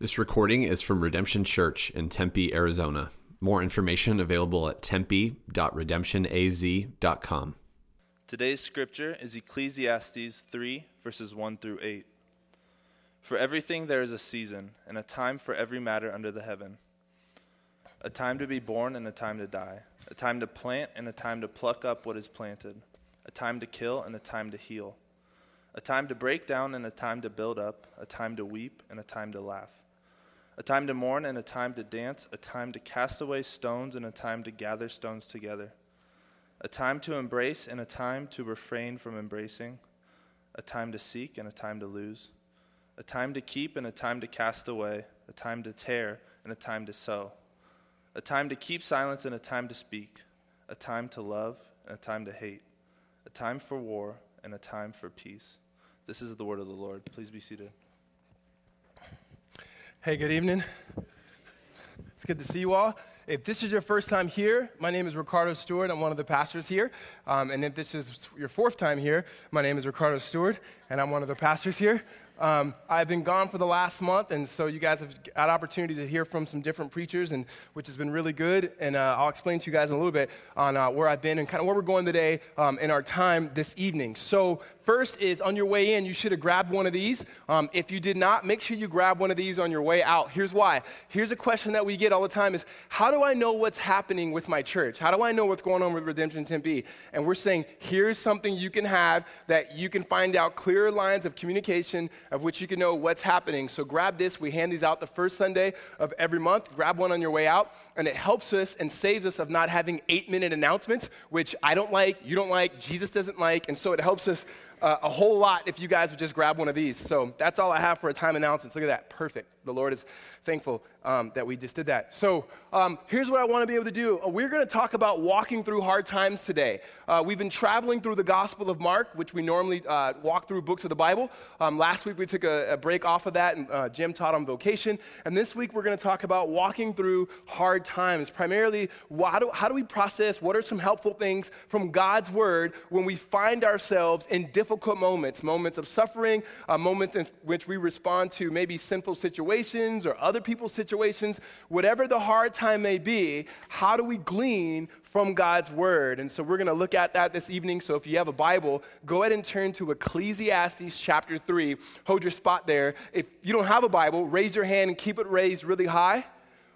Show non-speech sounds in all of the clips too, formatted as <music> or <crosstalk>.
This recording is from Redemption Church in Tempe, Arizona. More information available at tempe.redemptionaz.com. Today's scripture is Ecclesiastes 3, verses 1 through 8. For everything there is a season, and a time for every matter under the heaven a time to be born and a time to die, a time to plant and a time to pluck up what is planted, a time to kill and a time to heal, a time to break down and a time to build up, a time to weep and a time to laugh a time to mourn and a time to dance, a time to cast away stones and a time to gather stones together, a time to embrace and a time to refrain from embracing, a time to seek and a time to lose, a time to keep and a time to cast away, a time to tear and a time to sow, a time to keep silence and a time to speak, a time to love and a time to hate, a time for war and a time for peace. This is the word of the Lord. Please be seated. Hey, good evening. It's good to see you all. If this is your first time here, my name is Ricardo Stewart. I'm one of the pastors here. Um, and if this is your fourth time here, my name is Ricardo Stewart, and I'm one of the pastors here. Um, I've been gone for the last month, and so you guys have had opportunity to hear from some different preachers, and which has been really good. And uh, I'll explain to you guys in a little bit on uh, where I've been and kind of where we're going today um, in our time this evening. So first is on your way in, you should have grabbed one of these. Um, if you did not, make sure you grab one of these on your way out. Here's why. Here's a question that we get all the time: is how do I know what's happening with my church? How do I know what's going on with Redemption Tempe? And we're saying here's something you can have that you can find out clear lines of communication of which you can know what's happening. So grab this. We hand these out the first Sunday of every month. Grab one on your way out, and it helps us and saves us of not having eight minute announcements, which I don't like, you don't like, Jesus doesn't like, and so it helps us uh, a whole lot if you guys would just grab one of these. So that's all I have for a time announcements. Look at that. Perfect. The Lord is thankful um, that we just did that. So um, here's what I want to be able to do. Uh, we're going to talk about walking through hard times today. Uh, we've been traveling through the Gospel of Mark, which we normally uh, walk through books of the Bible. Um, last week we took a, a, break off of that, and uh, Jim taught on vocation. And this week we're going to talk about walking through hard times. Primarily, how do, how do we process? What are some helpful things from God's Word when we find ourselves in difficult moments, moments of suffering, uh, moments in which we respond to maybe sinful situations or other people's situations, whatever the hard time may be, how do we glean from God's word? And so we're going to look at that this evening. So if you have a Bible, go ahead and turn to Ecclesiastes chapter 3. Hold your spot there. If you don't have a Bible, raise your hand and keep it raised really high.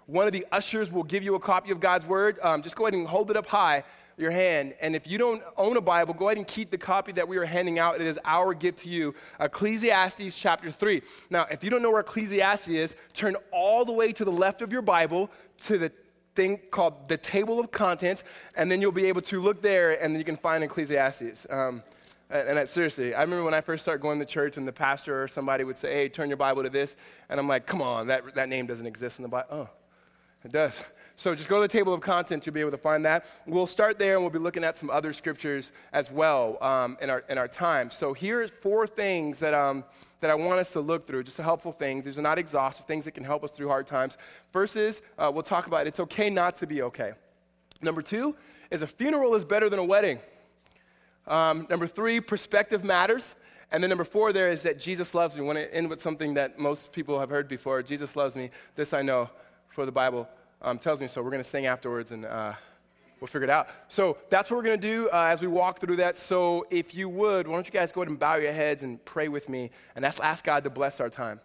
One of the ushers will give you a copy of God's word. Um, just go ahead and hold it up high your hand. And if you don't own a Bible, go ahead and keep the copy that we are handing out. It is our gift to you. Ecclesiastes chapter 3. Now, if you don't know where Ecclesiastes is, turn all the way to the left of your Bible to the thing called the table of contents, and then you'll be able to look there and then you can find Ecclesiastes. Um, and, and seriously, I remember when I first started going to church and the pastor or somebody would say, hey, turn your Bible to this. And I'm like, come on, that, that name doesn't exist in the Bible. Oh, it does. So just go to the table of contents, you'll be able to find that. We'll start there and we'll be looking at some other scriptures as well um, in, our, in our time. So here's four things that, um, that I want us to look through, just helpful things. These are not exhaustive things that can help us through hard times. First is, uh, we'll talk about it's okay not to be okay. Number two is a funeral is better than a wedding. Um, number three, perspective matters. And then number four there is that Jesus loves me. I want to end with something that most people have heard before. Jesus loves me. This I know, for the Bible um, tells me so. We're going to sing afterwards and uh, we'll figure it out. So that's what we're going to do uh, as we walk through that. So if you would, why don't you guys go ahead and bow your heads and pray with me and ask God to bless our time.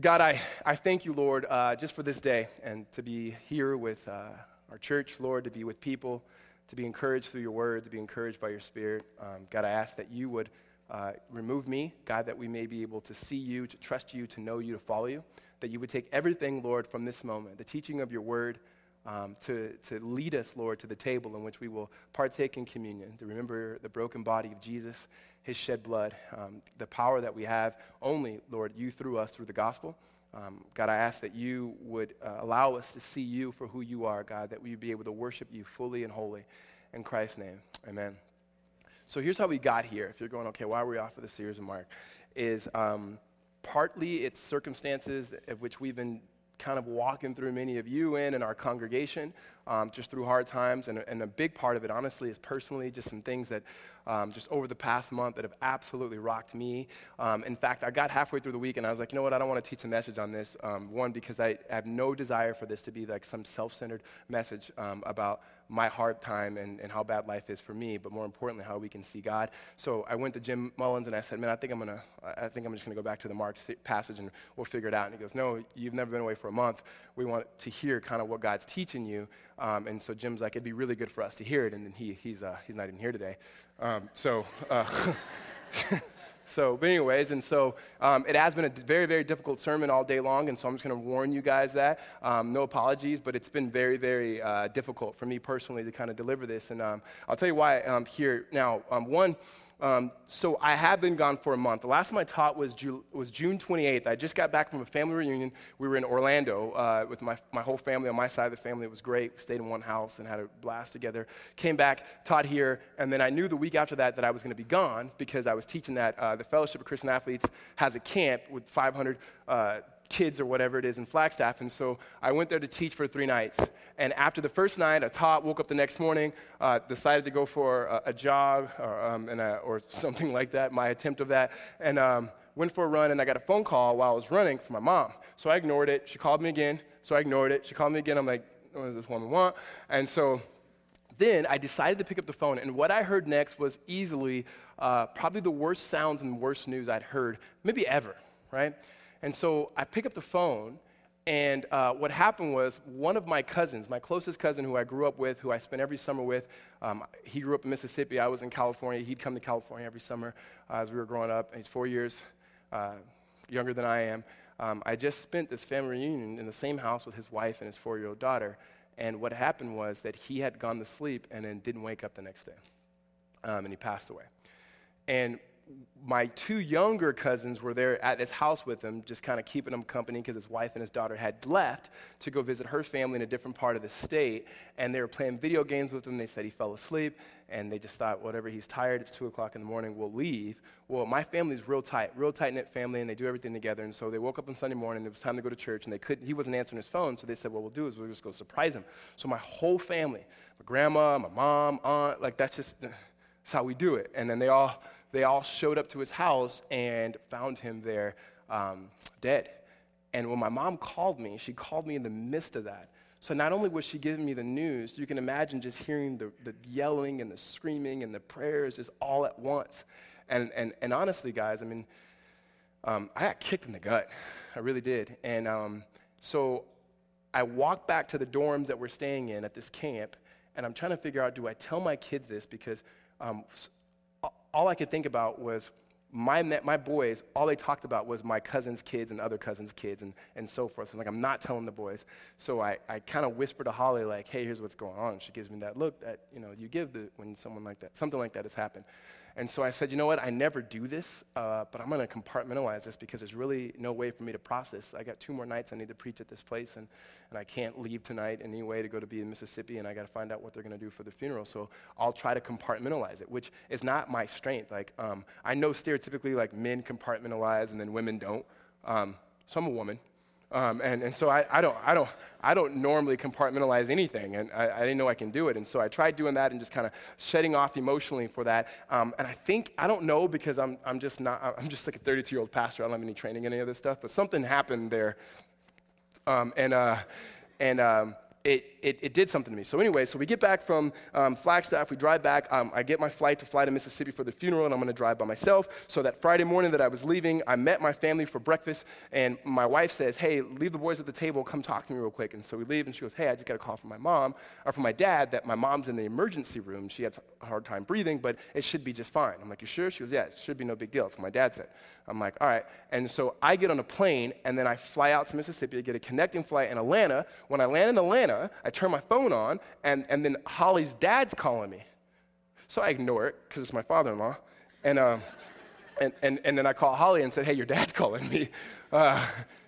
God, I, I thank you, Lord, uh, just for this day and to be here with uh, our church, Lord, to be with people, to be encouraged through your word, to be encouraged by your spirit. Um, God, I ask that you would uh, remove me, God, that we may be able to see you, to trust you, to know you, to follow you that you would take everything, Lord, from this moment, the teaching of your word, um, to, to lead us, Lord, to the table in which we will partake in communion, to remember the broken body of Jesus, his shed blood, um, the power that we have only, Lord, you through us through the gospel. Um, God, I ask that you would uh, allow us to see you for who you are, God, that we be able to worship you fully and wholly. In Christ's name, amen. So here's how we got here. If you're going, okay, why are we off of the series of Mark? Is um, partly it's circumstances of which we've been kind of walking through many of you in in our congregation, um, just through hard times. And, and, a big part of it, honestly, is personally just some things that um, just over the past month that have absolutely rocked me. Um, in fact, I got halfway through the week and I was like, you know what, I don't want to teach a message on this. Um, one, because I have no desire for this to be like some self centered message um, about my hard time and, and how bad life is for me, but more importantly, how we can see God. So I went to Jim Mullins and I said, man, I think I'm gonna, I think I'm just gonna go back to the Mark passage and we'll figure it out. And he goes, no, you've never been away for a month. We want to hear kind of what God's teaching you. Um, and so Jim's like, it'd be really good for us to hear it. And then he, he's, uh, he's not even here today. Um, so, uh, <laughs> so, but anyways, and so um, it has been a very, very difficult sermon all day long, and so I'm just going to warn you guys that. Um, no apologies, but it's been very, very uh, difficult for me personally to kind of deliver this, and um, I'll tell you why I'm here now. Um, one, um, so I have been gone for a month. The last time I taught was, Ju- was June 28th. I just got back from a family reunion. We were in Orlando uh, with my, my whole family. On my side of the family, it was great. We stayed in one house and had a blast together. Came back, taught here, and then I knew the week after that that I was going to be gone because I was teaching that uh, the Fellowship of Christian Athletes has a camp with 500 uh, kids or whatever it is in Flagstaff. And so I went there to teach for three nights. And after the first night, I taught, woke up the next morning, uh, decided to go for a, a jog or, um, a, or, <laughs> something like that, my attempt of that, and um, went for a run. And I got a phone call while I was running from my mom. So I ignored it. She called me again. So I ignored it. She called me again. I'm like, what does this woman want? And so then I decided to pick up the phone, and what I heard next was easily uh, probably the worst sounds and worst news I'd heard, maybe ever, right? And so I pick up the phone, and uh, what happened was one of my cousins, my closest cousin who I grew up with, who I spent every summer with, um, he grew up in Mississippi. I was in California. He'd come to California every summer uh, as we were growing up. He's four years uh, younger than I am. Um, I just spent this family reunion in the same house with his wife and his four year old daughter. And what happened was that he had gone to sleep and then didn't wake up the next day. Um, and he passed away. And my two younger cousins were there at his house with him, just kind of keeping him company because his wife and his daughter had left to go visit her family in a different part of the state. And they were playing video games with him. They said he fell asleep, and they just thought, whatever, he's tired, it's 2 o'clock in the morning, we'll leave. Well, my family's real tight, real tight knit family, and they do everything together. And so they woke up on Sunday morning, it was time to go to church, and they couldn't, he wasn't answering his phone, so they said, what we'll do is we'll just go surprise him. So my whole family, my grandma, my mom, aunt, like that's just, that's how we do it. And then they all, they all showed up to his house and found him there um, dead. And when my mom called me, she called me in the midst of that. So not only was she giving me the news, you can imagine just hearing the, the yelling and the screaming and the prayers just all at once. And, and, and honestly, guys, I mean, um, I got kicked in the gut. I really did. And um, so I walked back to the dorms that we're staying in at this camp, and I'm trying to figure out do I tell my kids this? Because um, all I could think about was my, my boys, all they talked about was my cousin's kids and other cousins' kids and, and so forth. So I'm like, I'm not telling the boys. So I, I kind of whisper to Holly, like, hey, here's what's going on. She gives me that look that, you know, you give the, when someone like that, something like that has happened. And so I said, you know what? I never do this, uh, but I'm going to compartmentalize this because there's really no way for me to process. I got two more nights I need to preach at this place, and, and I can't leave tonight anyway to go to be in Mississippi, and I got to find out what they're going to do for the funeral. So I'll try to compartmentalize it, which is not my strength. Like um, I know stereotypically, like men compartmentalize and then women don't. Um, so I'm a woman. Um, and, and so I, I, don't, I, don't, I don't normally compartmentalize anything, and I, I, didn't know I can do it. And so I tried doing that and just kind of shedding off emotionally for that. Um, and I think, I don't know because I'm, I'm just not, I'm just like a 32 year old pastor. I don't have any training in any of this stuff, but something happened there. Um, and uh, and um, it, it, it, did something to me. So, anyway, so we get back from um, Flagstaff, we drive back. Um, I get my flight to fly to Mississippi for the funeral, and I'm going to drive by myself. So, that Friday morning that I was leaving, I met my family for breakfast, and my wife says, Hey, leave the boys at the table, come talk to me real quick. And so we leave, and she goes, Hey, I just got a call from my mom, or from my dad, that my mom's in the emergency room. She had a hard time breathing, but it should be just fine. I'm like, You sure? She goes, Yeah, it should be no big deal. That's what my dad said. I'm like, All right. And so I get on a plane, and then I fly out to Mississippi to get a connecting flight in Atlanta. When I land in Atlanta, I turn my phone on, and, and then Holly's dad's calling me. So I ignore it because it's my father in law. And, um, and, and, and then I call Holly and said, Hey, your dad's <laughs> calling me. Uh,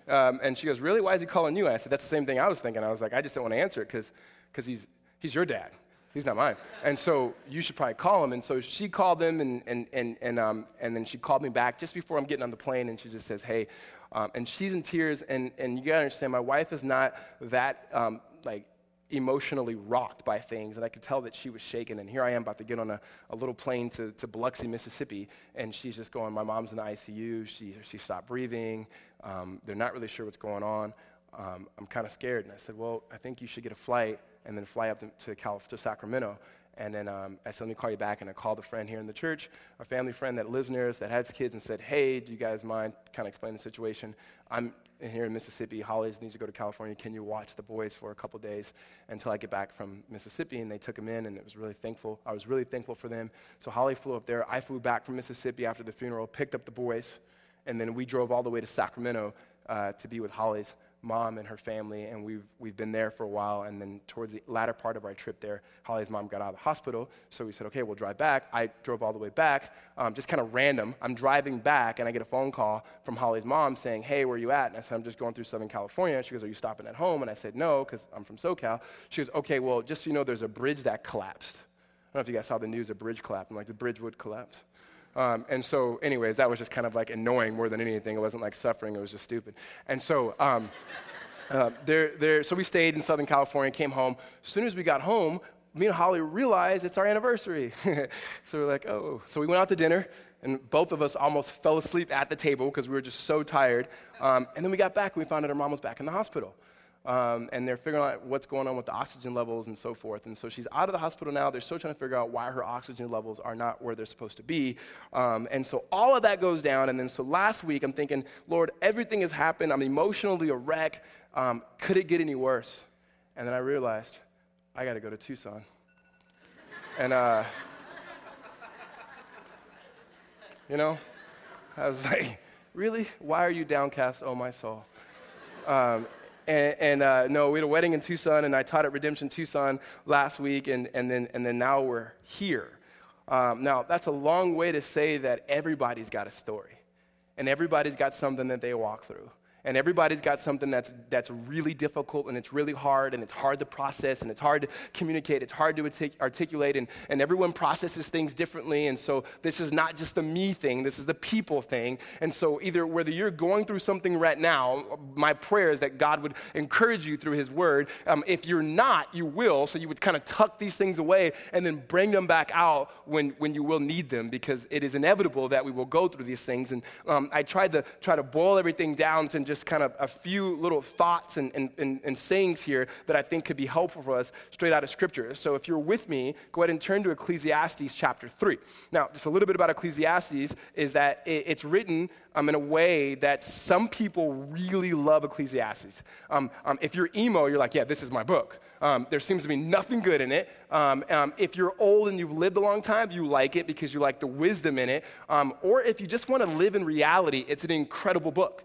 um, and she goes, Really? Why is he calling you? And I said, That's the same thing I was thinking. I was like, I just don't want to answer it because he's, he's your dad. He's not mine. And so you should probably call him. And so she called him, and, and, and, and, um, and then she called me back just before I'm getting on the plane, and she just says, Hey, Um, and she's in tears, and, and you gotta understand, my wife is not that um, like emotionally rocked by things, and I could tell that she was shaken. And here I am about to get on a, a little plane to, to Biloxi, Mississippi, and she's just going, My mom's in the ICU. She, she stopped breathing. Um, they're not really sure what's going on. Um, I'm kind of scared. And I said, Well, I think you should get a flight and then fly up to, to, Cal- to Sacramento. And then um, I said, let me call you back. And I called a friend here in the church, a family friend that lives near us that has kids, and said, hey, do you guys mind kind of explain the situation? I'm here in Mississippi. Holly's needs to go to California. Can you watch the boys for a couple days until I get back from Mississippi? And they took him in, and it was really thankful. I was really thankful for them. So Holly flew up there. I flew back from Mississippi after the funeral, picked up the boys, and then we drove all the way to Sacramento uh, to be with Holly's mom and her family, and we've, we've been there for a while. And then towards the latter part of our trip there, Holly's mom got out of the hospital. So we said, okay, we'll drive back. I drove all the way back, um, just kind of random. I'm driving back, and I get a phone call from Holly's mom saying, hey, where are you at? And I said, I'm just going through Southern California. She goes, are you stopping at home? And I said, no, because I'm from SoCal. She goes, okay, well, just so you know, there's a bridge that collapsed. I don't know if you guys saw the news, a bridge collapsed. I'm like, the bridge would collapse. Um, and so, anyways, that was just kind of like annoying more than anything. It wasn't like suffering, it was just stupid. And so, um, <laughs> uh, there, there, so we stayed in Southern California, came home. As soon as we got home, me and Holly realized it's our anniversary. <laughs> so we're like, oh. So we went out to dinner, and both of us almost fell asleep at the table because we were just so tired. Um, and then we got back, and we found out our mom was back in the hospital um, and they're figuring out what's going on with the oxygen levels and so forth. And so she's out of the hospital now. They're still trying to figure out why her oxygen levels are not where they're supposed to be. Um, and so all of that goes down. And then so last week, I'm thinking, Lord, everything has happened. I'm emotionally a wreck. Um, could it get any worse? And then I realized I got to go to Tucson. and, uh, you know, I was like, really? Why are you downcast, oh my soul? And, and uh, no, we had a wedding in Tucson, and I taught at Redemption Tucson last week, and, and, then, and then now we're here. Um, now, that's a long way to say that everybody's got a story, and everybody's got something that they walk through and everybody's got something that's, that's really difficult and it's really hard and it's hard to process and it's hard to communicate, it's hard to articulate, and, and everyone processes things differently. And so this is not just the me thing, this is the people thing. And so, either whether you're going through something right now, my prayer is that God would encourage you through His Word. Um, if you're not, you will. So, you would kind of tuck these things away and then bring them back out when, when you will need them because it is inevitable that we will go through these things. And um, I tried to try to boil everything down to just kind of a few little thoughts and, and, and, and, sayings here that I think could be helpful for us straight out of Scripture. So if you're with me, go ahead and turn to Ecclesiastes chapter 3. Now, just a little bit about Ecclesiastes is that it, it's written um, in a way that some people really love Ecclesiastes. Um, um, if you're emo, you're like, yeah, this is my book. Um, there seems to be nothing good in it. Um, um, if you're old and you've lived a long time, you like it because you like the wisdom in it. or if you just want to live in reality, it's an incredible book.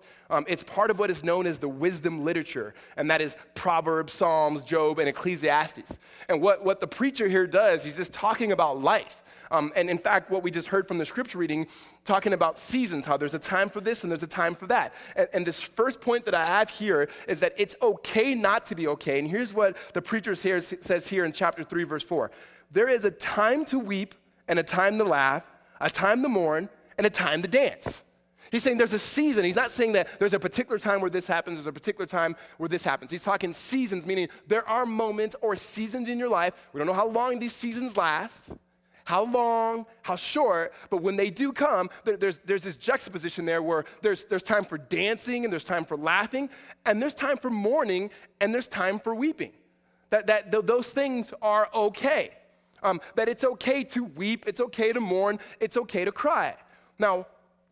It's part of what is known as the wisdom literature, and that is Proverbs, Psalms, Job, and Ecclesiastes. And what, what the preacher here does, he's just talking about life. Um, and in fact, what we just heard from the scripture reading, talking about seasons, how there's a time for this and there's a time for that. And, and this first point that I have here is that it's okay not to be okay. And here's what the preacher here says here in chapter 3, verse 4 There is a time to weep and a time to laugh, a time to mourn, and a time to dance. He's saying there's a season. He's not saying that there's a particular time where this happens, there's a particular time where this happens. He's talking seasons, meaning there are moments or seasons in your life. We don't know how long these seasons last how long, how short, but when they do come, there, there's, there's this juxtaposition there where there's, there's time for dancing and there's time for laughing, and there's time for mourning and there's time for weeping. That, that th- those things are okay. Um, that it's okay to weep, it's okay to mourn, it's okay to cry. Now,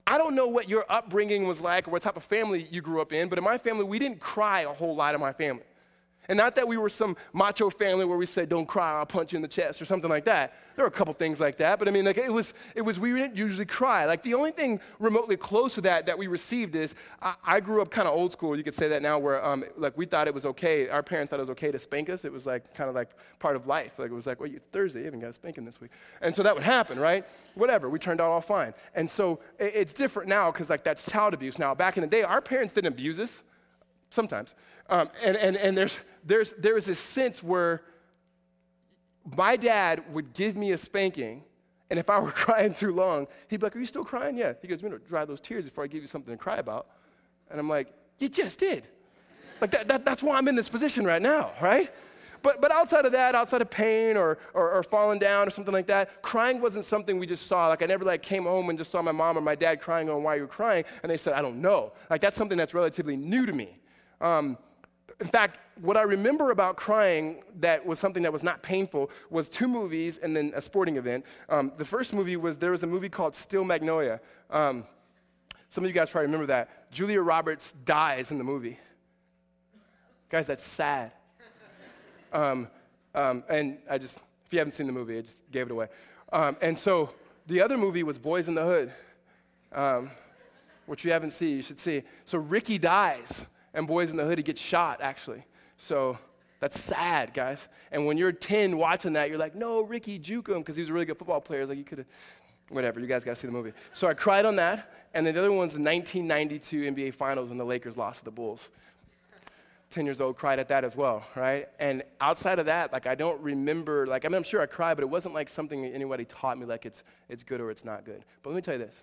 I don't know what your upbringing was like or what type of family you grew up in, but in my family, we didn't cry a whole lot in my family. And not that we were some macho family where we said, don't cry, I'll punch you in the chest or something like that. There were a couple things like that, but I mean, like it was, it was, we didn't usually cry. Like the only thing remotely close to that that we received is, I, I grew up kind of old school, you could say that now, where um, like we thought it was okay, our parents thought it was okay to spank us. It was like kind of like part of life. Like it was like, well, you, Thursday, you haven't got a spanking this week. And so that would happen, right? Whatever, we turned out all fine. And so it, it's different now because like that's child abuse. Now, back in the day, our parents didn't abuse us sometimes. Um, and and, and there's, there's, there was this sense where my dad would give me a spanking, and if I were <laughs> crying too long, he'd be like, Are you still crying? Yeah. He goes, You know, dry those tears before I give you something to cry about. And I'm like, You just did. Like, that, that, that's why I'm in this position right now, right? But, but outside of that, outside of pain or, or, or, falling down or something like that, crying wasn't something we just saw. Like I never like came home and just saw my mom or my dad crying on why you're crying, and they said, I don't know. Like that's something that's relatively new to me. Um, in fact, what I remember about crying that was something that was not painful was two movies and then a sporting event. Um, the first movie was there was a movie called Steel Magnolia. Um, some of you guys probably remember that. Julia Roberts dies in the movie. Guys, that's sad. Um, um, and I just, if you haven't seen the movie, I just gave it away. Um, and so the other movie was Boys in the Hood, um, which you haven't seen, you should see. So Ricky dies, and Boys in the Hood, he gets shot, actually. So that's sad, guys. And when you're 10 watching that, you're like, no, Ricky, juke him, because he was a really good football player. It's like, you could have, whatever, you guys got to see the movie. So I cried on that. And then the other one's the 1992 NBA Finals when the Lakers lost to the Bulls. 10 years old cried at that as well, right? And outside of that, like I don't remember, like I mean, I'm sure I cried, but it wasn't like something anybody taught me like it's, it's good or it's not good. But let me tell you this.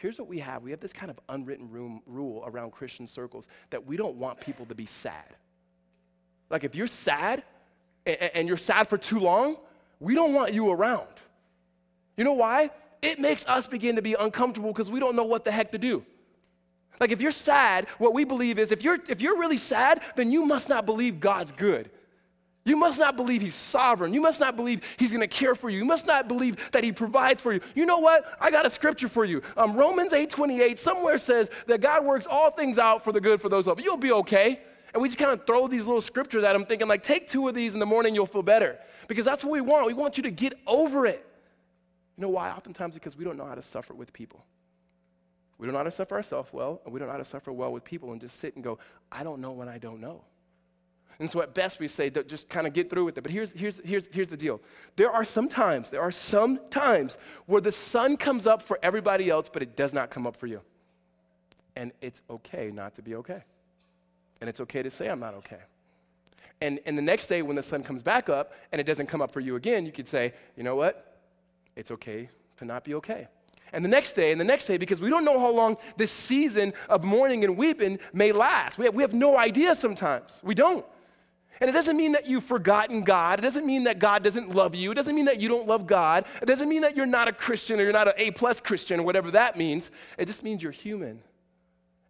Here's what we have. We have this kind of unwritten room, rule around Christian circles that we don't want people to be sad. Like if you're sad and, and you're sad for too long, we don't want you around. You know why? It makes us begin to be uncomfortable because we don't know what the heck to do. Like if you're sad, what we believe is if you're if you're really sad, then you must not believe God's good. You must not believe he's sovereign. You must not believe he's going to care for you. You must not believe that he provides for you. You know what? I got a scripture for you. Um, Romans 8:28 somewhere says that God works all things out for the good for those of you. You'll be okay. And we just kind of throw these little scriptures at him, thinking like, take two of these in the morning, you'll feel better. Because that's what we want. We want you to get over it. You know why? Oftentimes because we don't know how to suffer with people. We don't know how to suffer ourselves well, and we don't know how to suffer well with people and just sit and go, I don't know when I don't know. And so at best we say, just kind of get through with it. But here's, here's, here's, here's the deal. There are some times, there are some times where the sun comes up for everybody else, but it does not come up for you. And it's okay not to be okay. And it's okay to say, I'm not okay. And, and the next day, when the sun comes back up and it doesn't come up for you again, you could say, you know what? It's okay to not be okay and the next day and the next day because we don't know how long this season of mourning and weeping may last. We have, we have no idea sometimes. We don't. And it doesn't mean that you've forgotten God. It doesn't mean that God doesn't love you. It doesn't mean that you don't love God. It doesn't mean that you're not a Christian or you're not an A plus Christian or whatever that means. It just means you're human.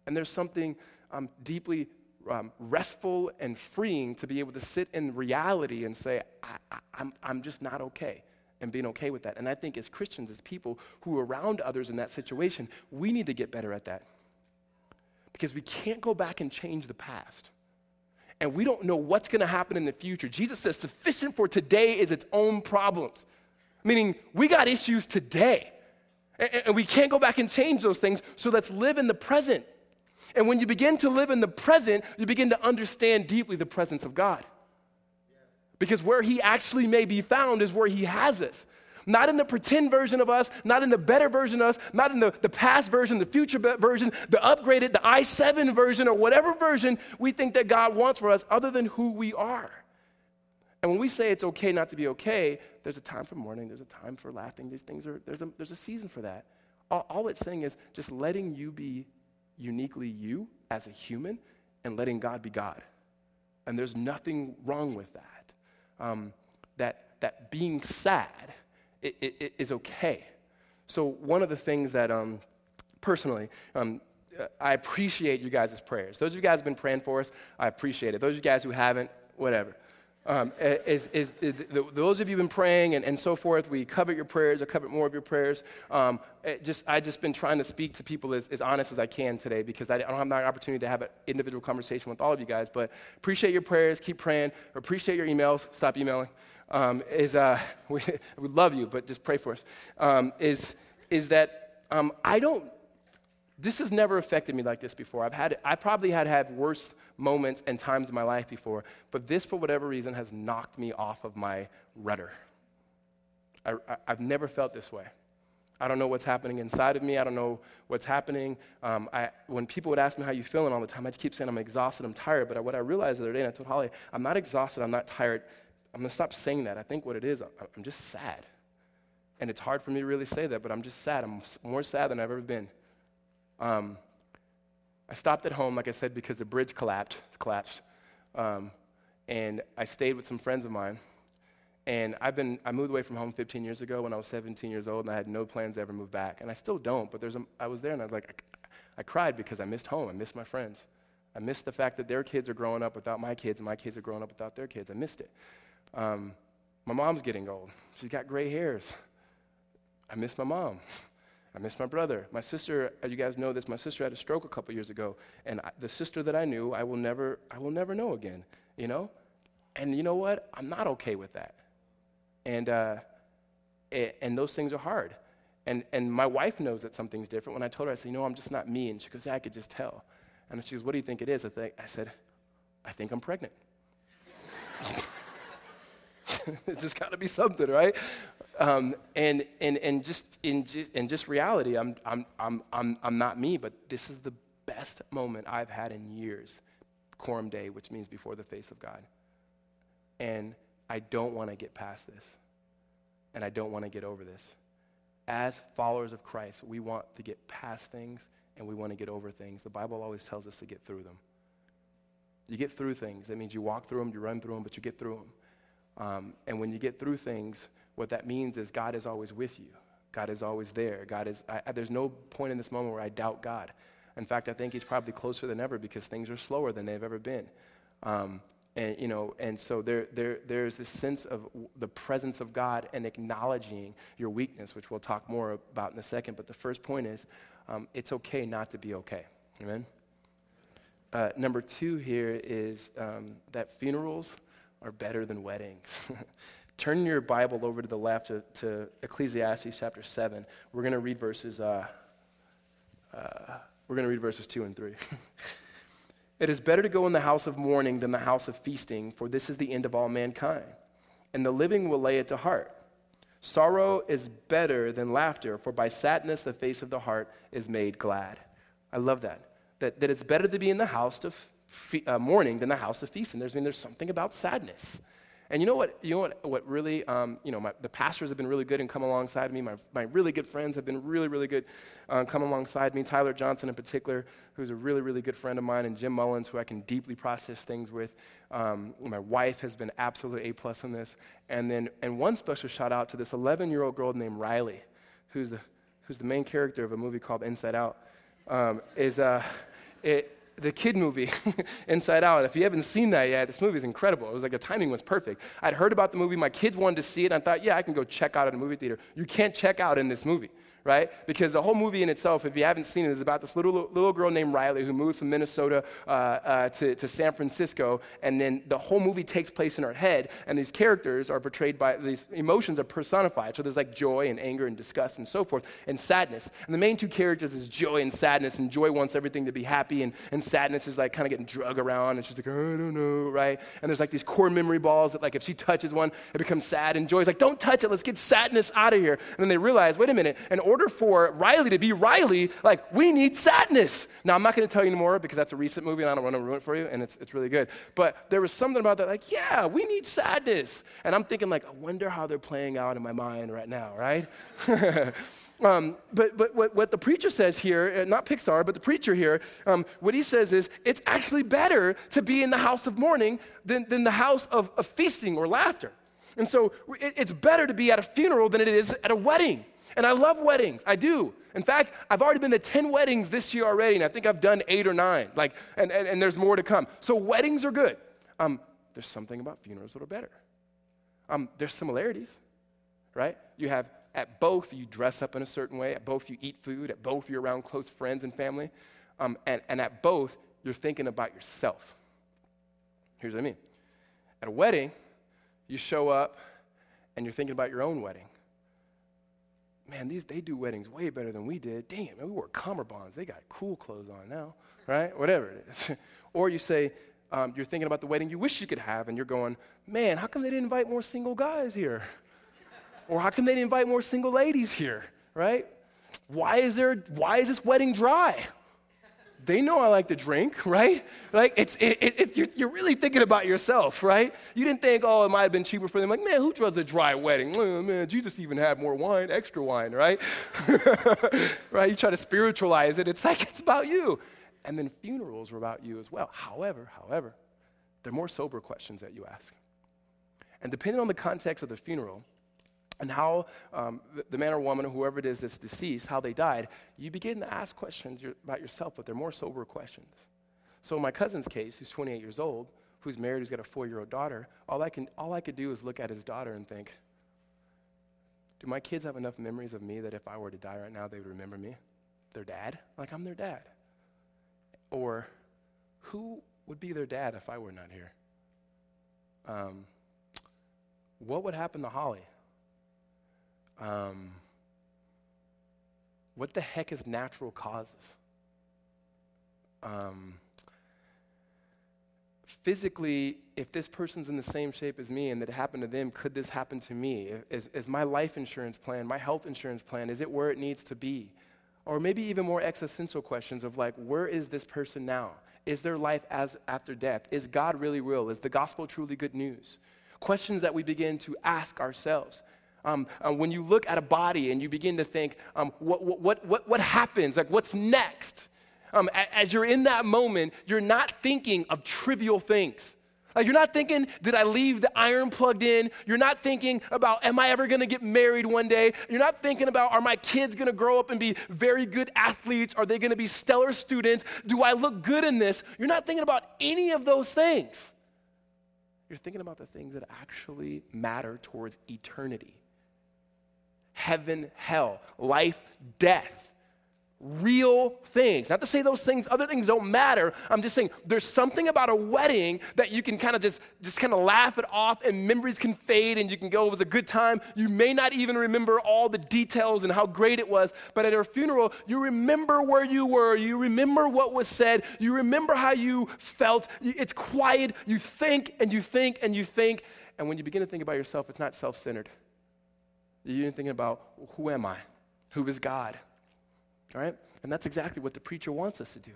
And there's something um, deeply um, restful and freeing to be able to sit in reality and say, I, I, I'm, I'm just not okay and being okay with that. And I think as Christians, as people who are around others in that situation, we need to get better at that. Because we can't go back and change the past. And we don't know what's going to happen in the future. Jesus says, sufficient for today is its own problems. Meaning, we got issues today. And we can't go back and change those things. So let's live in the present. And when you begin to live in the present, you begin to understand deeply the presence of God. Because where he actually may be found is where he has us. Not in the pretend version of us, not in the better version of us, not in the, the past version, the future version, the upgraded, the i7 version, or whatever version we think that God wants for us, other than who we are. And when we say it's okay not to be okay, there's a time for mourning, there's a time for laughing. These things are, there's a, there's a season for that. All, all it's saying is just letting you be uniquely you as a human and letting God be God. And there's nothing wrong with that um, that, that being sad is okay. So, one of the things that um, personally, um, I appreciate you guys' prayers. Those of you guys have been praying for us, I appreciate it. Those of you guys who haven't, whatever. Um, is, is, is the, those of you who've been praying and, and so forth, we covet your prayers, I covet more of your prayers. Um, just, I've just been trying to speak to people as, as honest as I can today because I, I don't have that opportunity to have an individual conversation with all of you guys. But appreciate your prayers, keep praying, appreciate your emails, stop emailing. Um, is, uh, <laughs> we, we love you, but just pray for us. Um, is, is that um, I don't, this has never affected me like this before. I've had, I probably had had worse moments and times in my life before, but this, for whatever reason, has knocked me off of my rudder. I, I've never felt this way. I don't know what's happening inside of me. I don't know what's happening. Um, I, when people would ask me how you feeling all the time, I just keep saying I'm exhausted, I'm tired. But what I realized the other day, and I told Holly, I'm not exhausted, I'm not tired. I'm going to stop saying that. I think what it is, I'm just sad. And it's hard for me to really say that, but I'm just sad. I'm more sad than I've ever been. Um, I stopped at home, like I said, because the bridge collapsed. collapsed. Um, and I stayed with some friends of mine. And I've been, I moved away from home 15 years ago when I was 17 years old, and I had no plans to ever move back. And I still don't, but there's a, I was there and I was like, I, I cried because I missed home. I missed my friends. I missed the fact that their kids are growing up without my kids, and my kids are growing up without their kids. I missed it. Um, my mom's getting old. She's got gray hairs. I miss my mom. I miss my brother. My sister, as you guys know this, my sister had a stroke a couple years ago, and I, the sister that I knew, I will never, I will never know again, you know? And you know what? I'm not okay with that. And, uh, it, and those things are hard. And, and my wife knows that something's different. When I told her, I said, you know, I'm just not me. And she goes, yeah, I could just tell. And she goes, what do you think it is? I, think, I said, I think I'm pregnant. <laughs> <laughs> it's just got to be something, right? Um, and, and, and just in just, in just reality, I'm, I'm, I'm, I'm, I'm not me, but this is the best moment I've had in years, coram Deo, which means before the face of God. And I don't want to get past this. And I don't want to get over this. As followers of Christ, we want to get past things and we want to get over things. The Bible always tells us to get through them. You get through things. That means you walk through them, you run through them, but you get through them. Um, and when you get through things, what that means is God is always with you. God is always there. God is, I, there's no point in this moment where I doubt God. In fact, I think He's probably closer than ever because things are slower than they've ever been. Um, and, you know, and so there, there, there's this sense of the presence of God and acknowledging your weakness, which we'll talk more about in a second. But the first point is um, it's okay not to be okay. Amen? Uh, number two here is um, that funerals are better than weddings. <laughs> Turn your Bible over to the left to, to Ecclesiastes chapter 7. We're going to read verses, uh, uh, we're going to read verses 2 and 3. <laughs> it is better to go in the house of mourning than the house of feasting, for this is the end of all mankind. And the living will lay it to heart. Sorrow is better than laughter, for by sadness the face of the heart is made glad. I love that. That, that it's better to be in the house of fe- uh, mourning than the house of feasting. There's, I mean, there's something about sadness. And you know what? You know what? What really? Um, you know, my, the pastors have been really good and come alongside me. My, my really good friends have been really, really good, uh, come alongside me. Tyler Johnson, in particular, who's a really, really good friend of mine, and Jim Mullins, who I can deeply process things with. Um, my wife has been absolutely a plus in this. And then, and one special shout out to this 11 year old girl named Riley, who's the who's the main character of a movie called Inside Out. Um, is uh, it the kid movie, <laughs> Inside Out. If you haven't seen that yet, this movie is incredible. It was like the timing was perfect. I'd heard about the movie. My kids wanted to see it. And I thought, yeah, I can go check out at a movie theater. You can't check out in this movie right? Because the whole movie in itself, if you haven't seen it, is about this little, little girl named Riley who moves from Minnesota uh, uh, to, to San Francisco. And then the whole movie takes place in her head. And these characters are portrayed by, these emotions are personified. So there's like joy and anger and disgust and so forth, and sadness. And the main two characters is joy and sadness. And joy wants everything to be happy. And, and sadness is like kind of getting drug around. And she's like, I don't know, right? And there's like these core memory balls that, like, if she touches one, it becomes sad. And joy's like, don't touch it. Let's get sadness out of here. And then they realize, wait a minute, in order for Riley to be Riley, like, we need sadness. Now, I'm not going to tell you anymore because that's a recent movie and I don't want to ruin it for you, and it's, it's really good. But there was something about that, like, yeah, we need sadness. And I'm thinking, like, I wonder how they're playing out in my mind right now, right? <laughs> Um, but but what, what, the preacher says here, uh, not Pixar, but the preacher here, um, what he says is it's actually better to be in the house of mourning than, than the house of, of feasting or laughter. And so it, it's better to be at a funeral than it is at a wedding. And I love weddings. I do. In fact, I've already been to 10 weddings this year already, and I think I've done eight or nine. Like, and, and, and there's more to come. So weddings are good. Um, there's something about funerals that are better. Um, there's similarities, right? You have at both you dress up in a certain way, at both you eat food, at both you're around close friends and family, um, and, and at both you're thinking about yourself. Here's what I mean. At a wedding, you show up and you're thinking about your own wedding man, these they do weddings way better than we did. Damn, man, we wore cummerbunds. They got cool clothes on now, right? Whatever it is. <laughs> or you say, um, you're thinking about the wedding you wish you could have, and you're going, man, how come they didn't invite more single guys here? <laughs> or how come they didn't invite more single ladies here, right? Why is there? Why is this wedding dry? They know I like to drink, <laughs> right? Like, it's, it, it, you're, you're, really thinking about yourself, right? You didn't think, oh, it might have been cheaper for them. Like, man, who does a dry wedding? Oh, man, Jesus even had more wine, extra wine, right? <laughs> right? You try to spiritualize it. It's like, <laughs> it's about you. And then funerals are about you as well. However, however, they're more sober questions that you ask. And depending on the context of the funeral and how um, the, man or woman, or whoever it is that's deceased, how they died, you begin to ask questions about yourself, but they're more sober questions. So in my cousin's case, who's 28 years old, who's married, who's got a four-year-old daughter, all I, can, all I could do is look at his daughter and think, do my kids have enough memories of me that if I were to die right now, they would remember me? Their dad? Like I'm their dad. Or who would be their dad if I were not here? Um, what would happen to Holly? Um, what the heck is natural causes? Um, physically, if this person's in the same shape as me and that happened to them, could this happen to me? Is, is my life insurance plan, my health insurance plan, is it where it needs to be? Or maybe even more existential questions of like, where is this person now? Is their life as after death? Is God really real? Is the gospel truly good news? Questions that we begin to ask ourselves. Um, uh, when you look at a body and you begin to think, um, what, what, what, what happens? Like, what's next? Um, as you're in that moment, you're not thinking of trivial things. Like, you're not thinking, did I leave the iron plugged in? You're not thinking about, am I ever gonna get married one day? You're not thinking about, are my kids gonna grow up and be very good athletes? Are they gonna be stellar students? Do I look good in this? You're not thinking about any of those things. You're thinking about the things that actually matter towards eternity heaven, hell, life, death real things. Not to say those things, other things don't matter. I'm just saying there's something about a wedding that you can kind of just, just kind of laugh it off and memories can fade and you can go, it was a good time. You may not even remember all the details and how great it was, but at a funeral, you remember where you were. You remember what was said. You remember how you felt. It's quiet. You think and you think and you think. And when you begin to think about yourself, it's not self centered. You're thinking about who am I? Who is God? All right? And that's exactly what the preacher wants us to do.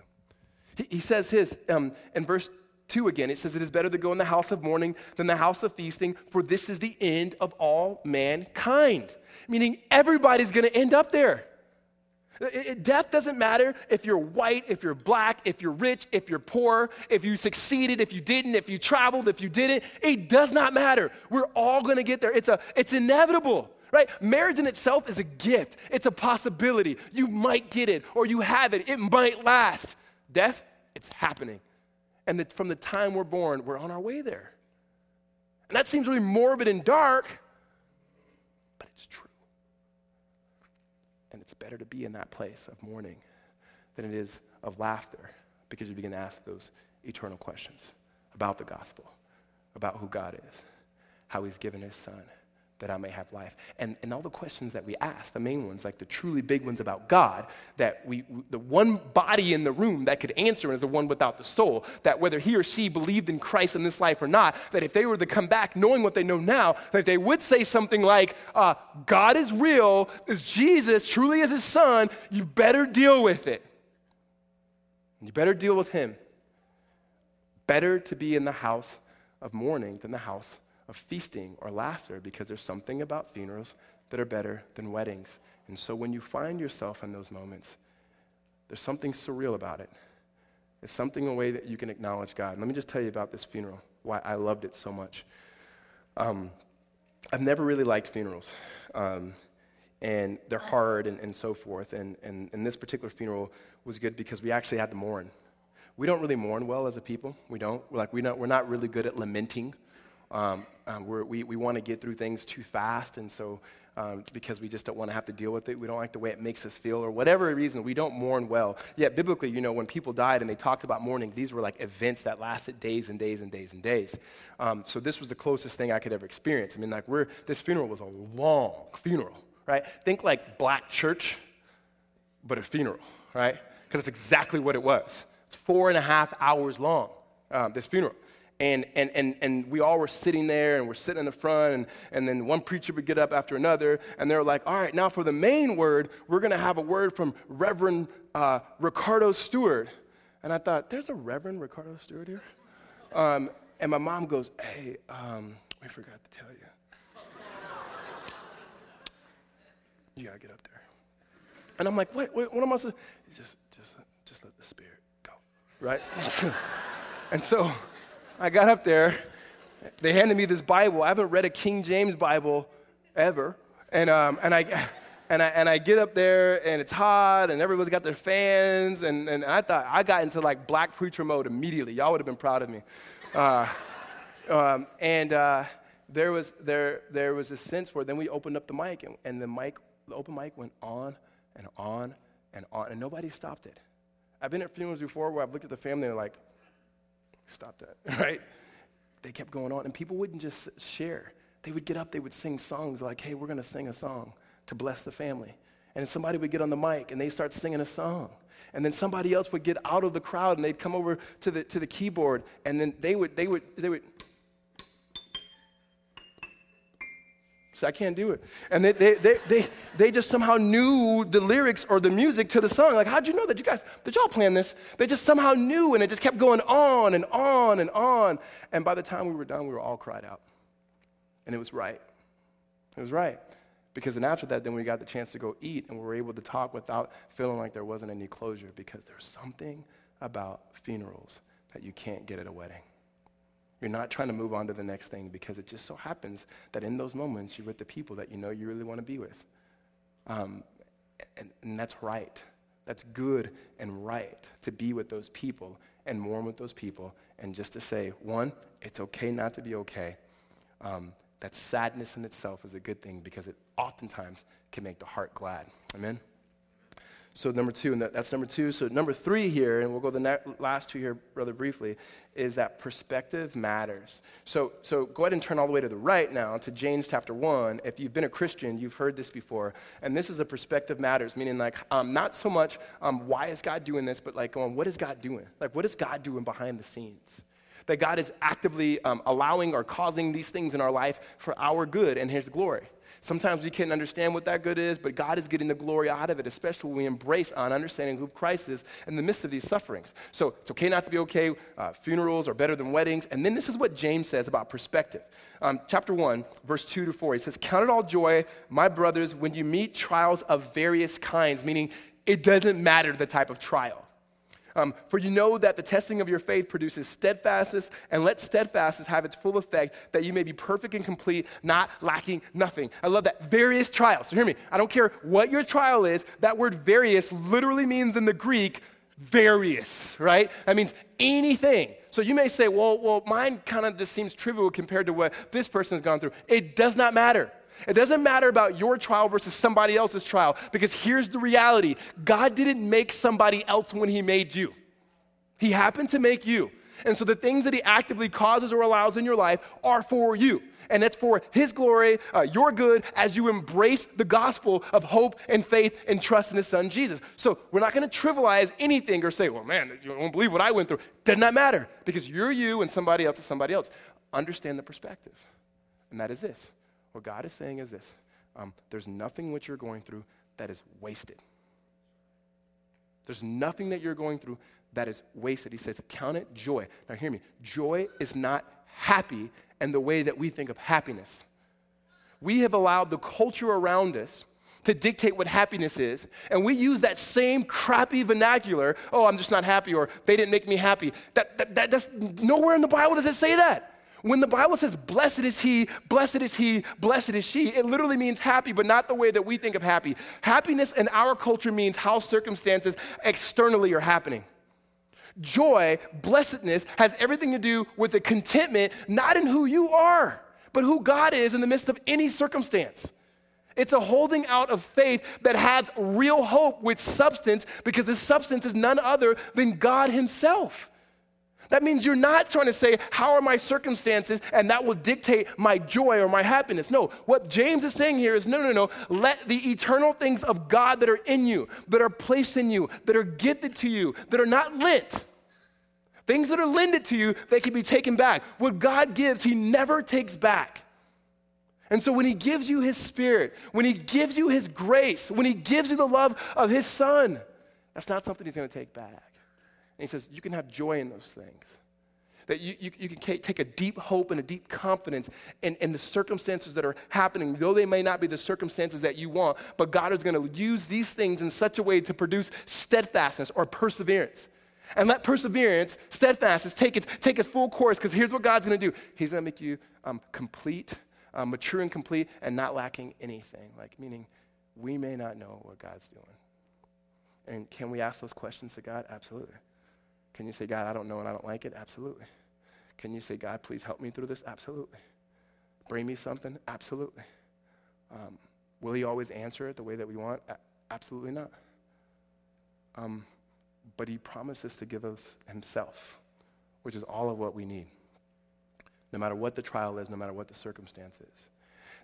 He, he says his um, in verse 2 again, it says, It is better to go in the house of mourning than the house of feasting, for this is the end of all mankind. Meaning everybody's going to end up there. It, it, death doesn't matter if you're white, if you're black, if you're rich, if you're poor, if you succeeded, if you didn't, if you traveled, if you didn't. It does not matter. We're all going to get there. It's, a, it's inevitable right? Marriage in itself is a gift, it's a possibility. You might get it or you have it, it might last. Death, it's happening. And from the time we're born, we're on our way there. And that seems really morbid and dark, but it's true. And it's better to be in that place of mourning than it is of laughter because you begin to ask those eternal questions about the gospel, about who God is, how He's given His Son that I may have life. And, and all the questions that we ask, the main ones, like the truly big ones about God, that we, the one body in the room that could answer is the one without the soul. That whether he or she believed in Christ in this life or not, that if they were to come back knowing what they know now, that they would say something like, uh, God is real, is Jesus truly is his son, you better deal with it. You better deal with him. Better to be in the house of mourning than the house of feasting or laughter because there's something about funerals that are better than weddings. And so when you find yourself in those moments, there's something surreal about it. It's something a way that you can acknowledge God. Let me just tell you about this funeral, why I loved it so much. Um, I've never really liked funerals. Um, and they're hard and, and so forth. And, and, and this particular funeral was good because we actually had to mourn. We don't really mourn well as a people. We don't. We're like, we don't, we're not really good at lamenting. Um, um, we we want to get through things too fast, and so um, because we just don't want to have to deal with it, we don't like the way it makes us feel, or whatever reason, we don't mourn well. Yet, biblically, you know, when people died and they talked about mourning, these were like events that lasted days and days and days and days. Um, so, this was the closest thing I could ever experience. I mean, like, we're, this funeral was a long funeral, right? Think like black church, but a funeral, right? Because it's exactly what it was. It's four and a half hours long, um, this funeral. And, and, and, and we all were sitting there and we're sitting in the front, and, and then one preacher would get up after another, and they were like, All right, now for the main word, we're going to have a word from Reverend uh, Ricardo Stewart. And I thought, There's a Reverend Ricardo Stewart here? Um, and my mom goes, Hey, um, we forgot to tell you. you got to get up there. And I'm like, What, what, what am I supposed to? Just, just, just let the Spirit go. right? <laughs> and so I got up there. They handed me this Bible. I haven't read a King James Bible ever. And, um, and, I, and, I, and I get up there, and it's hot, and everyone's got their fans. And, and I thought I got into like black preacher mode immediately. Y'all would have been proud of me. Uh, um, and uh, there, was, there, there was a sense where then we opened up the mic, and, and the mic, the open mic went on and on and on, and nobody stopped it. I've been at funerals before where I've looked at the family and they're like, stop that, <laughs> right? They kept going on, and people wouldn't just share. They would get up, they would sing songs like, hey, we're going to sing a song to bless the family. And somebody would get on the mic and they start singing a song. And then somebody else would get out of the crowd and they'd come over to the, to the keyboard and then they would, they would, they would, So I can't do it. And they, they, they, they, they just somehow knew the lyrics or the music to the song. Like, how'd you know that? You guys, did y'all plan this? They just somehow knew, and it just kept going on and on and on. And by the time we were done, we were all cried out. And it was right. It was right. Because then after that, then we got the chance to go eat, and we were able to talk without feeling like there wasn't any closure. Because there's something about funerals that you can't get at a wedding. You're not trying to move on to the next thing because it just so happens that in those moments you're with the people that you know you really want to be with. Um, and, and that's right. That's good and right to be with those people and mourn with those people and just to say, one, it's okay not to be okay. Um, that sadness in itself is a good thing because it oftentimes can make the heart glad. Amen? So, number two, and that's number two. So, number three here, and we'll go the last two here rather briefly, is that perspective matters. So, so, go ahead and turn all the way to the right now to James chapter 1. If you've been a Christian, you've heard this before. And this is a perspective matters, meaning like um, not so much um, why is God doing this, but like um, what is God doing? Like, what is God doing behind the scenes? That God is actively um, allowing or causing these things in our life for our good and His glory. Sometimes we can't understand what that good is, but God is getting the glory out of it, especially when we embrace on understanding who Christ is in the midst of these sufferings. So it's okay not to be okay. Uh, funerals are better than weddings. And then this is what James says about perspective. Um, chapter 1, verse 2 to 4, he says, Count it all joy, my brothers, when you meet trials of various kinds, meaning it doesn't matter the type of trial. Um, for you know that the testing of your faith produces steadfastness, and let steadfastness have its full effect, that you may be perfect and complete, not lacking nothing. I love that. Various trials. So hear me. I don't care what your trial is, that word various literally means in the Greek various, right? That means anything. So you may say, well, well, mine kind of just seems trivial compared to what this person has gone through. It does not matter. It doesn't matter about your trial versus somebody else's trial because here's the reality God didn't make somebody else when He made you, He happened to make you. And so the things that He actively causes or allows in your life are for you. And it's for His glory, uh, your good, as you embrace the gospel of hope and faith and trust in His Son Jesus. So we're not going to trivialize anything or say, well, man, you won't believe what I went through. Does not matter because you're you and somebody else is somebody else. Understand the perspective. And that is this what God is saying is this um, there's nothing what you're going through that is wasted. There's nothing that you're going through that is wasted. He says, Count it joy. Now, hear me. Joy is not happy in the way that we think of happiness. We have allowed the culture around us to dictate what happiness is, and we use that same crappy vernacular oh, I'm just not happy, or they didn't make me happy. That, that, that, that's nowhere in the Bible does it say that. When the Bible says, blessed is he, blessed is he, blessed is she, it literally means happy, but not the way that we think of happy. Happiness in our culture means how circumstances externally are happening. Joy, blessedness, has everything to do with the contentment, not in who you are, but who God is in the midst of any circumstance. It's a holding out of faith that has real hope with substance because the substance is none other than God Himself. That means you're not trying to say, How are my circumstances? And that will dictate my joy or my happiness. No, what James is saying here is no, no, no. Let the eternal things of God that are in you, that are placed in you, that are gifted to you, that are not lent, things that are lended to you, they can be taken back. What God gives, He never takes back. And so when He gives you His Spirit, when He gives you His grace, when He gives you the love of His Son, that's not something He's going to take back. And he says, You can have joy in those things. That you, you, you, can take a deep hope and a deep confidence in, in the circumstances that are happening, though they may not be the circumstances that you want, but God is going to use these things in such a way to produce steadfastness or perseverance. And let perseverance, steadfastness, take its, take its full course, because here's what God's gonna do He's gonna make you um, complete, um, mature and complete, and not lacking anything. Like, meaning, we may not know what God's doing. And can we ask those questions to God? Absolutely. Can you say, God, I don't know and I don't like it? Absolutely. Can you say, God, please help me through this? Absolutely. Bring me something? Absolutely. Um, will He always answer it the way that we want? A- absolutely not. Um, but He promises to give us Himself, which is all of what we need. No matter what the trial is, no matter what the circumstance is,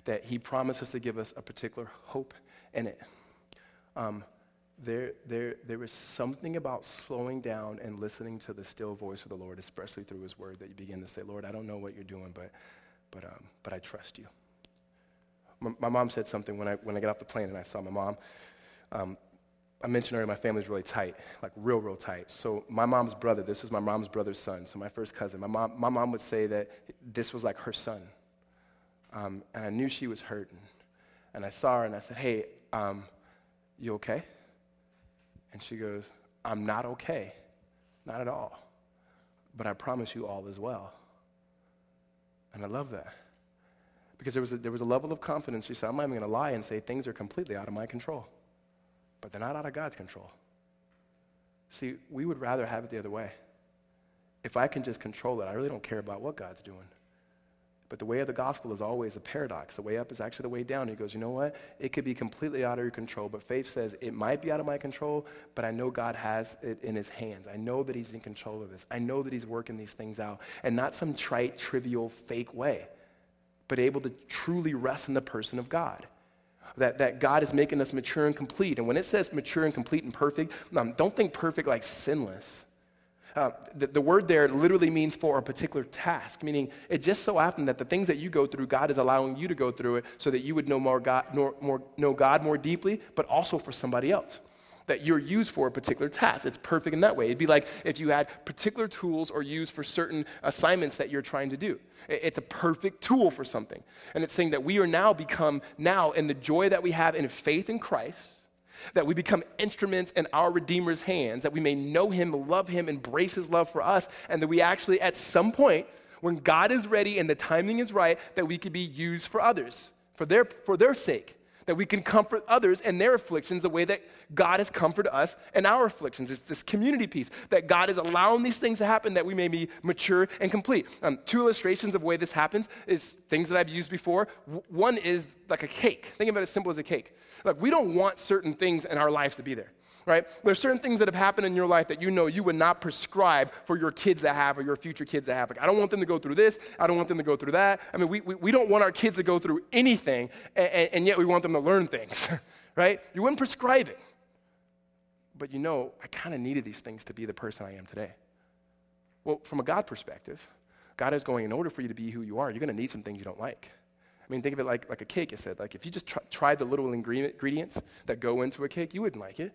that He promises to give us a particular hope in it. Um, there, there, there is something about slowing down and listening to the still voice of the Lord, especially through His Word, that you begin to say, Lord, I don't know what you're doing, but, but, um, but I trust you. My, my, mom said something when I, when I got off the plane and I saw my mom. Um, I mentioned earlier, my family's really tight, like real, real tight. So my mom's brother, this is my mom's brother's son, so my first cousin. My mom, my mom would say that this was like her son. Um, and I knew she was hurting. And I saw her and I said, hey, um, you okay? And she goes, I'm not okay. Not at all. But I promise you all is well. And I love that. Because there was a, there was a level of confidence. She said, I'm not even going to lie and say things are completely out of my control. But they're not out of God's control. See, we would rather have it the other way. If I can just control it, I really don't care about what God's doing. But the way of the gospel is always a paradox. The way up is actually the way down. He goes, you know what? It could be completely out of your control, but faith says it might be out of my control, but I know God has it in his hands. I know that he's in control of this. I know that he's working these things out. And not some trite, trivial, fake way, but able to truly rest in the person of God. That, that God is making us mature and complete. And when it says mature and complete and perfect, um, don't think perfect like sinless. Uh, the, the, word there literally means for a particular task, meaning it just so happened that the things that you go through, God is allowing you to go through it so that you would know more God, more, more, know God more deeply, but also for somebody else. That you're used for a particular task. It's perfect in that way. It'd be like if you had particular tools or used for certain assignments that you're trying to do. It's a perfect tool for something. And it's saying that we are now become, now in the joy that we have in faith in Christ, that we become instruments in our Redeemer's hands, that we may know him, love him, embrace his love for us, and that we actually, at some point, when God is ready and the timing is right, that we could be used for others, for their, for their sake. That we can comfort others in their afflictions the way that God has comforted us in our afflictions. It's this community piece that God is allowing these things to happen that we may be mature and complete. Um, two illustrations of way this happens is things that I've used before. W- one is like a cake. Think about it as simple as a cake. Like, we don't want certain things in our lives to be there right? There's certain things that have happened in your life that you know you would not prescribe for your kids to have or your future kids to have. Like, I don't want them to go through this. I don't want them to go through that. I mean, we, we, we don't want our kids to go through anything, and, and yet we want them to learn things, <laughs> right? You wouldn't prescribe it. But you know, I kind of needed these things to be the person I am today. Well, from a God perspective, God is going, in order for you to be who you are, you're going to need some things you don't like. I mean, think of it like, like a cake, I said. Like, if you just try, tried the little ingredients that go into a cake, you wouldn't like it.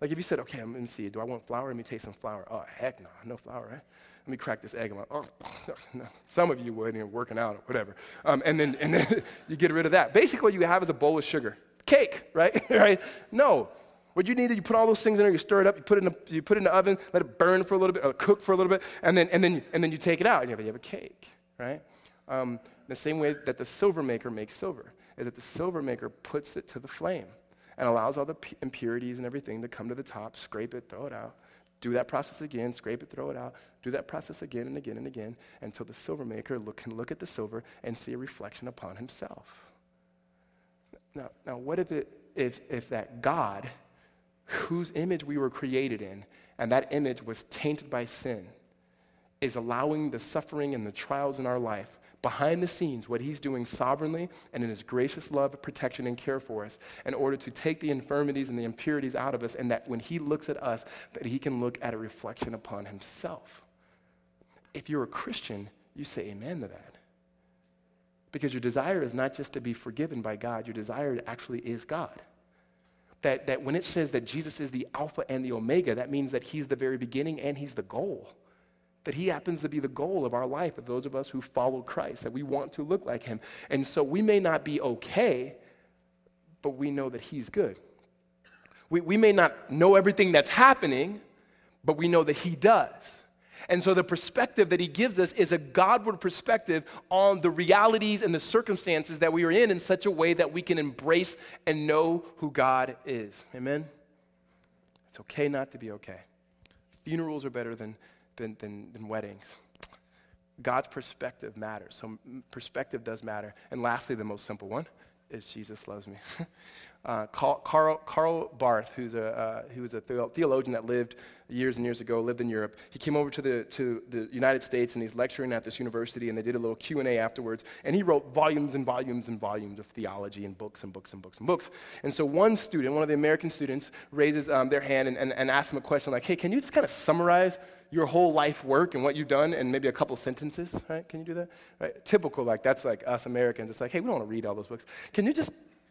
Like, if you said, okay, let me see, do I want flour? Let me taste some flour. Oh, heck no, no flour, right? Let me crack this egg. I'm like, oh, <laughs> no. Some of you would, and working out or whatever. Um, and then, and then <laughs> you get rid of that. Basically, what you have is a bowl of sugar. Cake, <laughs> right? right? No. What you need is you put all those things in there, you stir it up, you put it in the, you put in the oven, let it burn for a little bit, or cook for a little bit, and then, and then, and then you take it out, and you have, you have a cake, right? Um, the same way that the silver maker makes silver is that the silver maker puts it to the flame and allows all the impurities and everything to come to the top, scrape it, throw it out. Do that process again, scrape it, throw it out. Do that process again and again and again until the silver maker look, can look at the silver and see a reflection upon himself. Now, now what if, it, if, if that God, whose image we were created in, and that image was tainted by sin, is allowing the suffering and the trials in our life behind the scenes what he's doing sovereignly and in his gracious love, protection, and care for us in order to take the infirmities and the impurities out of us, and that when he looks at us, that he can look at a reflection upon himself. If you're a Christian, you say amen to that. Because your desire is not just to be forgiven by God, your desire actually is God. That, that when it says that Jesus is the Alpha and the Omega, that means that He's the very beginning and He's the goal that he happens to be the goal of our life, of those of us who follow Christ, that we want to look like him. And so we may not be okay, but we know that he's good. We, we may not know everything that's happening, but we know that He does. And so the perspective that He gives us is a Godward perspective on the realities and the circumstances that we are in in such a way that we can embrace and know who God is. Amen? It's okay not to be okay. Funerals are better than, than, than, than weddings. God's perspective matters. So, perspective does matter. And lastly, the most simple one is Jesus loves me. <laughs> Uh, Karl, Karl Barth, who's a, uh, who was a theologian that lived years and years ago, lived in Europe, he came over to the, to the United States and he's lecturing at this university and they did a little Q&A afterwards and he wrote volumes and volumes and volumes of theology and books and books and books and books. And so one student, one of the American students, raises um, their hand and, and, and asks him a question like, hey, can you just kind of summarize your whole life work and what you've done in maybe a couple sentences, right? Can you do that? Right? Typical, like that's like us Americans. It's like, hey, we don't want to read all those books. Can you just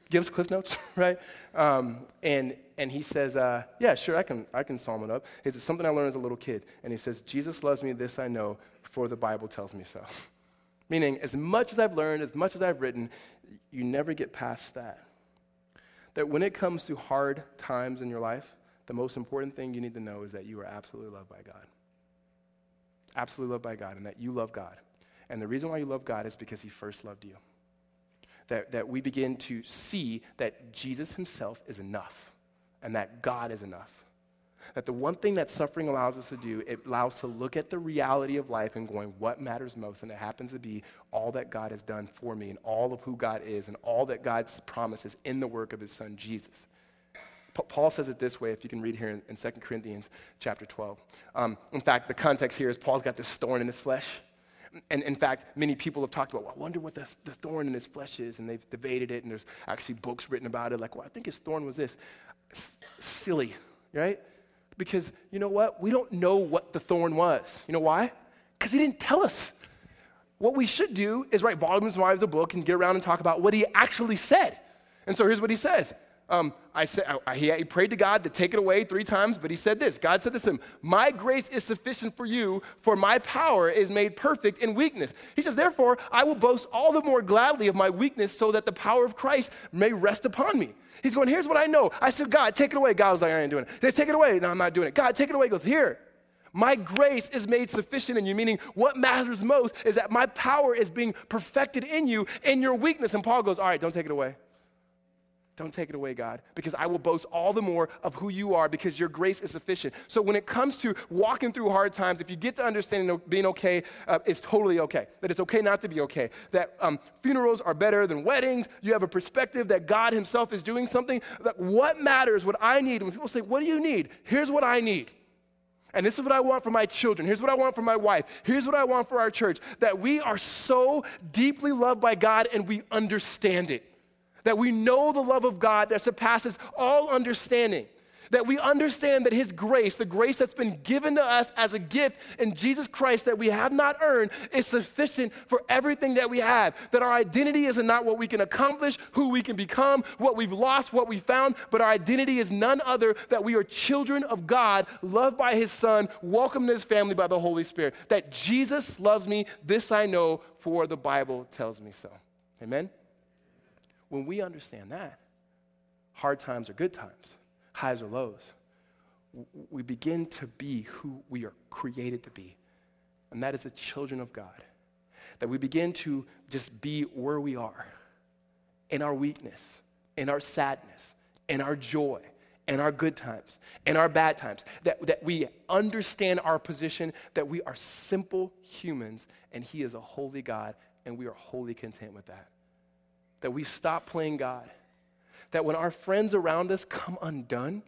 give us cliff notes, <laughs> right? Um, and, and he says, uh, yeah, sure, I can, I can sum it up. It's something I learned as a little kid. And he says, Jesus loves me, this I know, for the Bible tells me so. <laughs> Meaning, as much as I've learned, as much as I've written, you never get past that. That when it comes to hard times in your life, the most important thing you need to know is that you are absolutely loved by God. Absolutely loved by God, and that you love God. And the reason why you love God is because He first loved you that, that we begin to see that Jesus himself is enough and that God is enough. That the one thing that suffering allows us to do, it allows to look at the reality of life and going, what matters most? And it happens to be all that God has done for me and all of who God is and all that God's promises in the work of his son Jesus. Paul says it this way, if you can read here in, in 2 Corinthians chapter 12. Um, in fact, the context here is Paul's got this thorn in his flesh. And in fact, many people have talked about, well, I wonder what the, the thorn in his flesh is, and they've debated it, and there's actually books written about it. Like, well, I think his thorn was this. S- silly, right? Because you know what? We don't know what the thorn was. You know why? Because he didn't tell us. What we should do is write volumes and volumes of book and get around and talk about what he actually said. And so here's what he says um, I said, I, he, prayed to God to take it away three times, but he said this God said this to him, My grace is sufficient for you, for my power is made perfect in weakness. He says, Therefore, I will boast all the more gladly of my weakness so that the power of Christ may rest upon me. He's going, Here's what I know. I said, God, take it away. God was like, I ain't doing it. They take it away. No, I'm not doing it. God, take it away. He goes, Here. My grace is made sufficient in you, meaning what matters most is that my power is being perfected in you in your weakness. And Paul goes, All right, don't take it away. Don't take it away, God, because I will boast all the more of who you are because your grace is sufficient. So when it comes to walking through hard times, if you get to understanding being okay, uh, it's totally okay. That it's okay not to be okay. That um, funerals are better than weddings. You have a perspective that God Himself is doing something. That what matters, what I need, when people say, What do you need? Here's what I need. And this is what I want for my children. Here's what I want for my wife. Here's what I want for our church. That we are so deeply loved by God and we understand it that we know the love of God that surpasses all understanding. That we understand that His grace, the grace that's been given to us as a gift in Jesus Christ that we have not earned, is sufficient for everything that we have. That our identity is not what we can accomplish, who we can become, what we've lost, what we found, but our identity is none other that we are children of God, loved by His Son, welcomed in His family by the Holy Spirit. That Jesus loves me, this I know, for the Bible tells me so. Amen? When we understand that, hard times are good times, highs are lows. We begin to be who we are created to be, and that is the children of God. That we begin to just be where we are in our weakness, in our sadness, in our joy, in our good times, in our bad times. That, that we understand our position, that we are simple humans, and He is a holy God, and we are wholly content with that that we stop playing God. That when our friends around us come undone,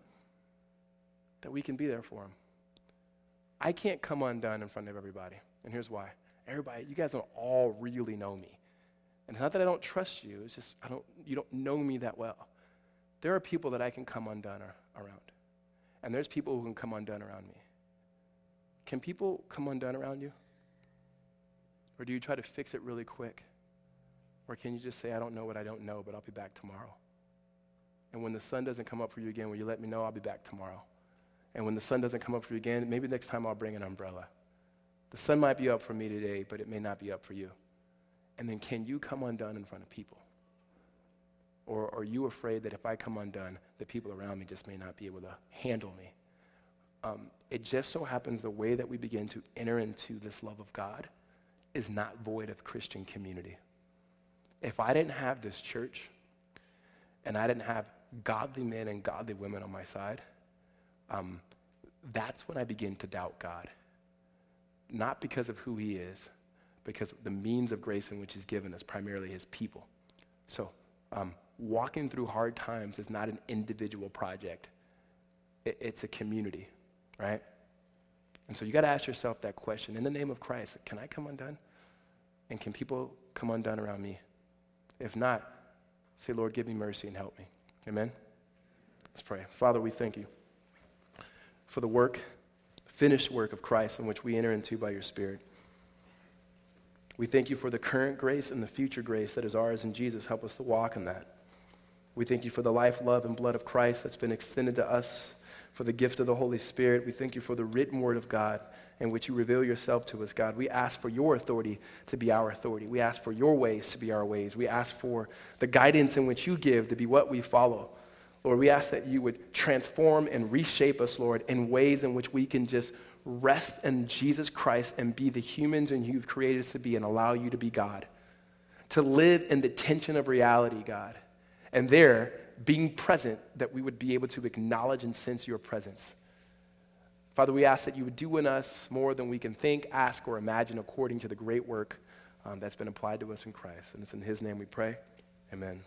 that we can be there for them. I can't come undone in front of everybody. And here's why. Everybody, you guys don't all really know me. And it's not that I don't trust you, it's just I don't, you don't know me that well. There are people that I can come undone around. And there's people who can come undone around me. Can people come undone around you? Or do you try to fix it really quick? Or can you just say, I don't know what I don't know, but I'll be back tomorrow? And when the sun doesn't come up for you again, will you let me know I'll be back tomorrow? And when the sun doesn't come up for you again, maybe next time I'll bring an umbrella. The sun might be up for me today, but it may not be up for you. And then can you come undone in front of people? Or are you afraid that if I come undone, the people around me just may not be able to handle me? um, it just so happens the way that we begin to enter into this love of God is not void of Christian community. If I didn't have this church and I didn't have godly men and godly women on my side, um, that's when I begin to doubt God. Not because of who He is, because the means of grace in which He's given us, primarily His people. So, um, walking through hard times is not an individual project, it, it's a community, right? And so you got to ask yourself that question in the name of Christ can I come undone? And can people come undone around me? If not, say, Lord, give me mercy and help me. Amen? Let's pray. Father, we thank you for the work, finished work of Christ in which we enter into by your Spirit. We thank you for the current grace and the future grace that is ours in Jesus. Help us to walk in that. We thank you for the life, love, and blood of Christ that's been extended to us, for the gift of the Holy Spirit. We thank you for the written word of God in which you reveal yourself to us, God. We ask for your authority to be our authority. We ask for your ways to be our ways. We ask for the guidance in which you give to be what we follow. Lord, we ask that you would transform and reshape us, Lord, in ways in which we can just rest in Jesus Christ and be the humans and you've created us to be and allow you to be God. To live in the tension of reality, God. And there, being present, that we would be able to acknowledge and sense your presence. Father, we ask that you would do in us more than we can think, ask, or imagine according to the great work um, that's been applied to us in Christ. And it's in his name we pray. Amen.